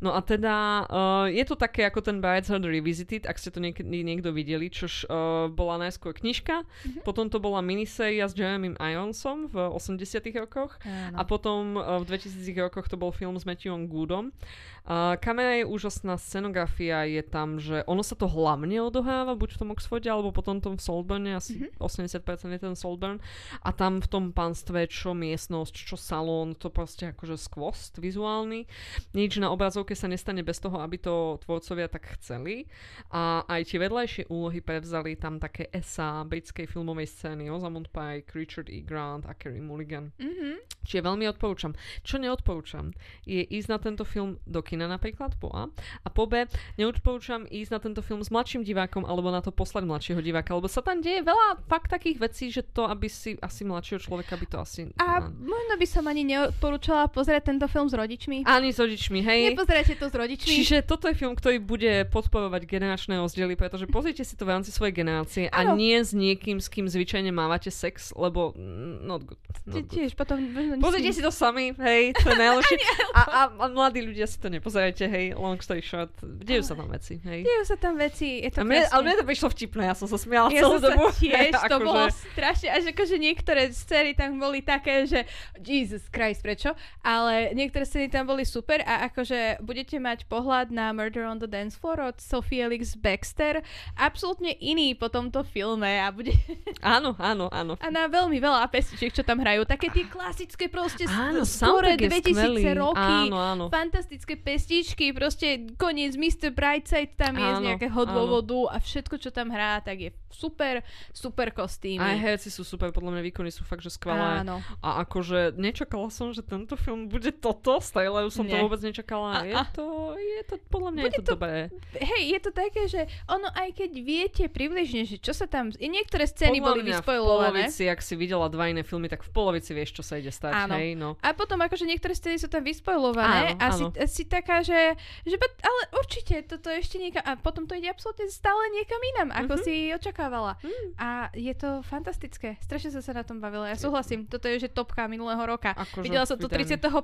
No a teda uh, je to také ako ten Brideshead Revisited, ak ste to niekedy niekto videli, čož uh, bola najskôr knižka, potom to bola miniséria s Jeremy Ironsom v 80 rokoch a Áno. potom uh, v 2000 rokoch to bol film s Matthewom Goodom. Uh, kamera je úžasná, scenografia je tam, že ono sa to hlavne odohráva buď v tom Oxforde, alebo potom tom Saltburne, asi 80% je ten Saltburn. A tam v tom pánstve, čo miestnosť, čo salón, to proste akože skvost vizuálny. Nič na obrazovke sa nestane bez toho, aby to tvorcovia tak chceli. A aj tie vedľajšie úlohy prevzali tam také esa britskej filmovej scény, Rosamund Pike, Richard E. Grant a Kerry Mulligan. Mhm. Čiže veľmi odporúčam. Čo neodporúčam, je ísť na tento film do kina napríklad, po A. A po B, neodporúčam ísť na tento film s mladším divákom alebo na to poslať mladšieho diváka, lebo sa tam deje veľa fakt takých vecí, že to, aby si asi mladšieho človeka by to asi... A možno by som ani neodporúčala pozrieť tento film s rodičmi. Ani s rodičmi, hej. Nepozerajte to s rodičmi. Čiže toto je film, ktorý bude podporovať generačné rozdiely, pretože pozrite si to v rámci svojej generácie a Áno. nie s niekým, s kým zvyčajne mávate sex, lebo mm, not good. Not good. Tiež potom... Pozrite si to sami, hej, to je najlepšie. A, a, a mladí ľudia si to nepozerajte, hej, long story short, dejú sa tam veci, hej. Dejú sa tam veci, je to A mne, ale mne to prišlo vtipné, ja som sa smiala Ja celú som sa dobu. tiež, to Akože- bolo strašne, až akože niektoré scény tam boli také, že Jesus Christ, prečo? Ale niektoré scény tam boli super a akože budete mať pohľad na Murder on the Dance Floor od Sophie Elix Baxter, absolútne iný po tomto filme a bude Áno, áno, áno. a na veľmi veľa pesničiek, čo tam hrajú, také tie klasické proste Áno, skore soundtrack je 2000 skvelý. roky, Áno, áno. fantastické pestičky, proste koniec Mr. Brightside tam je z Áno, nejakého áno. dôvodu a všetko, čo tam hrá, tak je super, super kostýmy. Aj herci sú super, podľa mňa výkony sú fakt, že skvelé. Áno. A akože nečakala som, že tento film bude toto, traileru som to Nie. vôbec nečakala. A- Je a- to, je to, podľa mňa Bude je to, to- dobré. Hej, je to také, že ono aj keď viete približne, že čo sa tam... Niektoré scény Podľa boli mňa v vyspojované. polovici, ak si videla dva iné filmy, tak v polovici vieš, čo sa ide stať, Áno. hej, no. A potom akože niektoré scény sú tam vyspojované Áno, a si, áno. si taká, že, že ale určite toto ešte niekam, a potom to ide absolútne stále niekam inam, ako Mhm. si očakávala. Mm. A je to fantastické. Strašne som sa na tom bavila. Ja súhlasím, toto je že topka minulého roka. Akože, Videla som to vydajme. 31.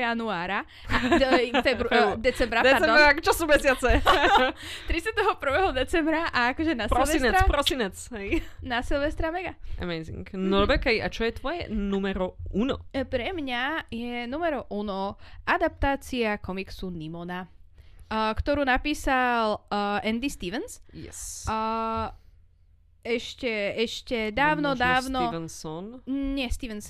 januára, a, de, febru, uh, decembra, December, pardon. čo sú mesiace? 31. decembra a akože na prosinec, Silvestra, prosinec, hej. na Silvestra mega. Amazing. Mhm. No Rebeka, a čo je tvoje numero uno? E, Pre mňa je numero uno adaptácia komiksu Nimona, uh, ktorú napísal uh, Andy Stevens. Yes. Uh, ešte, ešte dávno, Možno dávno... Stevenson. Nie, Stevens.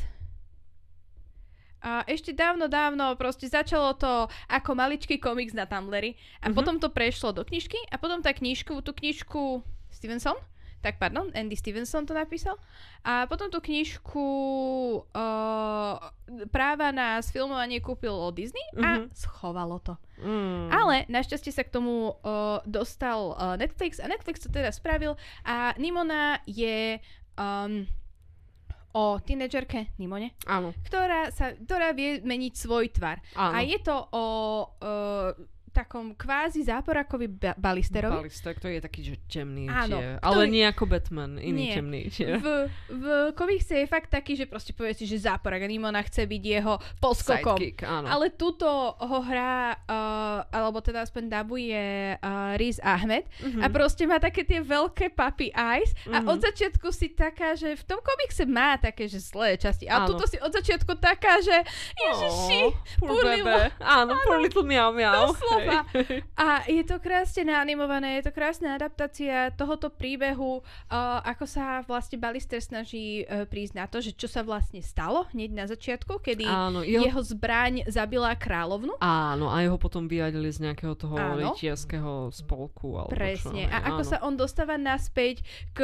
A ešte dávno, dávno proste začalo to ako maličký komiks na Tumblri a Mhm. potom to prešlo do knižky a potom tá knižku, tú knižku Stevenson, tak pardon, Andy Stevenson to napísal a potom tú knižku uh, práva na sfilmovanie kúpil od Disney a Mhm. schovalo to. Mm. Ale našťastie sa k tomu uh, dostal uh, Netflix a Netflix to teda spravil a Nimona je um, o tínedžerke Nimone, Áno, ktorá, sa, ktorá vie meniť svoj tvar. áno. A je to o uh, takom kvázi záporakovi ba- balisterovi. Balistek, to je taký, že temný Áno, ktorý- Ale nie ako Batman, iný Nie. temný tier. V, v komikse je fakt taký, že proste povie si, že záporak a Nimona chce byť jeho poskokom. Sidekick, áno. Ale tuto ho hrá, uh, alebo teda aspoň dabuje uh, Riz Ahmed Mhm. a proste má také tie veľké puppy eyes a Mhm. od začiatku si taká, že v tom komikse má také, že zlé časti. A tuto si od začiatku taká, že ježiši, Oh, poor poor little- Áno, poor little miau miau. Doslova. Hej. A je to krásne naanimované, je to krásna adaptácia tohoto príbehu, uh, ako sa vlastne Ballister snaží uh, prísť na to, že čo sa vlastne stalo hneď na začiatku, kedy Áno, jeho... jeho... zbraň zabila kráľovnu. Áno, a jeho potom vyjadili z nejakého toho rytierského spolku. Alebo Presne. Čo, A hej, ako áno. sa on dostáva naspäť k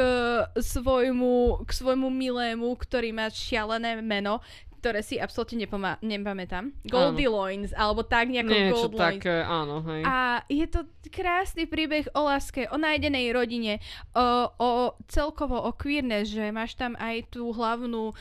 svojmu, k svojmu milému, ktorý má šialené meno, ktoré si absolútne nepomá- nepamätám. Goldie Loins, alebo tak nejako Niečo Gold Loins. také, áno, hej. A je to krásny príbeh o láske, o nájdenej rodine, o, o celkovo o queerness, že máš tam aj tú hlavnú uh,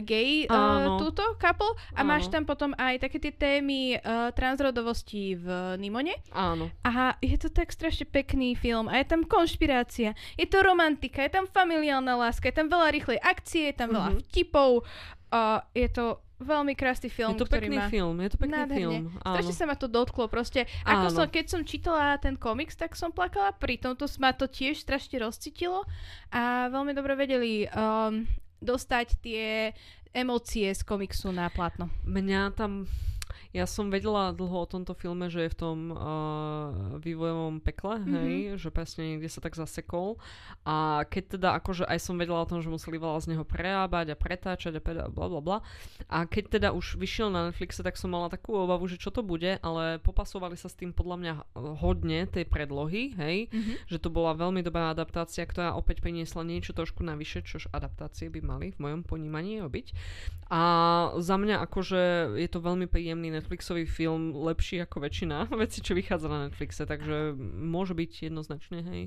gay uh, Áno. túto couple a máš Áno. tam potom aj také tie témy uh, transrodovosti v Nimone. Áno. A je to tak strašne pekný film a je tam konšpirácia, je to romantika, je tam familiálna láska, je tam veľa rýchlej akcie, je tam veľa Mhm. vtipov. Uh, je to veľmi krásny film, Je to pekný má... film, je to pekný Nádherne. film. Áno. Strašne sa ma to dotklo, proste ako Áno. som, keď som čítala ten komiks, tak som plakala pri tomto, ma to tiež strašne rozcítilo a veľmi dobre vedeli um, dostať tie emócie z komiksu na plátno. Mňa tam... Ja som vedela dlho o tomto filme, že je v tom uh, vývojovom pekle, Mhm. hej, že presne niekde sa tak zasekol. A keď teda akože aj som vedela o tom, že museli veľa z neho prerábať a pretáčať a peda, bla bla bla. A keď teda už vyšiel na Netflixe, tak som mala takú obavu, že čo to bude, ale popasovali sa s tým podľa mňa hodne tej predlohy, hej, Mhm. že to bola veľmi dobrá adaptácia, ktorá opäť priniesla niečo trošku navyše, čož adaptácie by mali v mojom ponímaní robiť. A za mňa akože je to veľmi príjemný Netflixový film, lepší ako väčšina vecí, čo vychádza na Netflixe, takže môže byť jednoznačne, hej.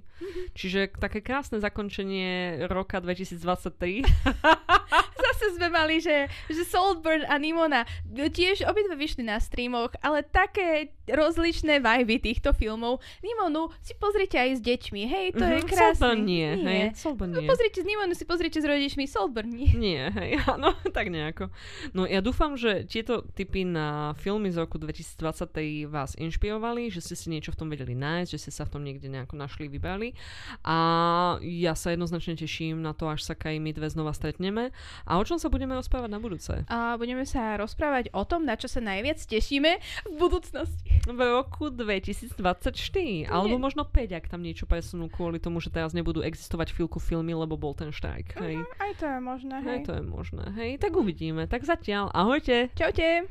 Čiže také krásne zakončenie roka 2023. Zase sme mali, že, že Saltburn a Nimona tiež obidve vyšli na streamoch, ale také rozličné vibe týchto filmov. Nimonu si pozrite aj s deťmi, hej, to je Mhm, krásne. Saltburn nie, hej. Saltburn No nie. pozrite z Nimonu, si pozrite s rodičmi, Saltburn nie. Nie, hej, áno, tak nejako. No ja dúfam, že tieto typy na filmy z roku 2023 vás inšpirovali, že ste si niečo v tom vedeli nájsť, že ste sa v tom niekde nejako našli, vybrali. A ja sa jednoznačne teším na to, až sa Kai my dve znova stretneme. A čom sa budeme rozprávať na budúce? A budeme sa rozprávať o tom, na čo sa najviac tešíme v budúcnosti. V roku 2024. Alebo možno 5, ak tam niečo presunú kvôli tomu, že teraz nebudú existovať chvíľku filmy, lebo bol ten štrajk. Hej. Aj to je možné, Hej, to je možné. Hej, tak uvidíme. Tak zatiaľ. Ahojte. Čaute.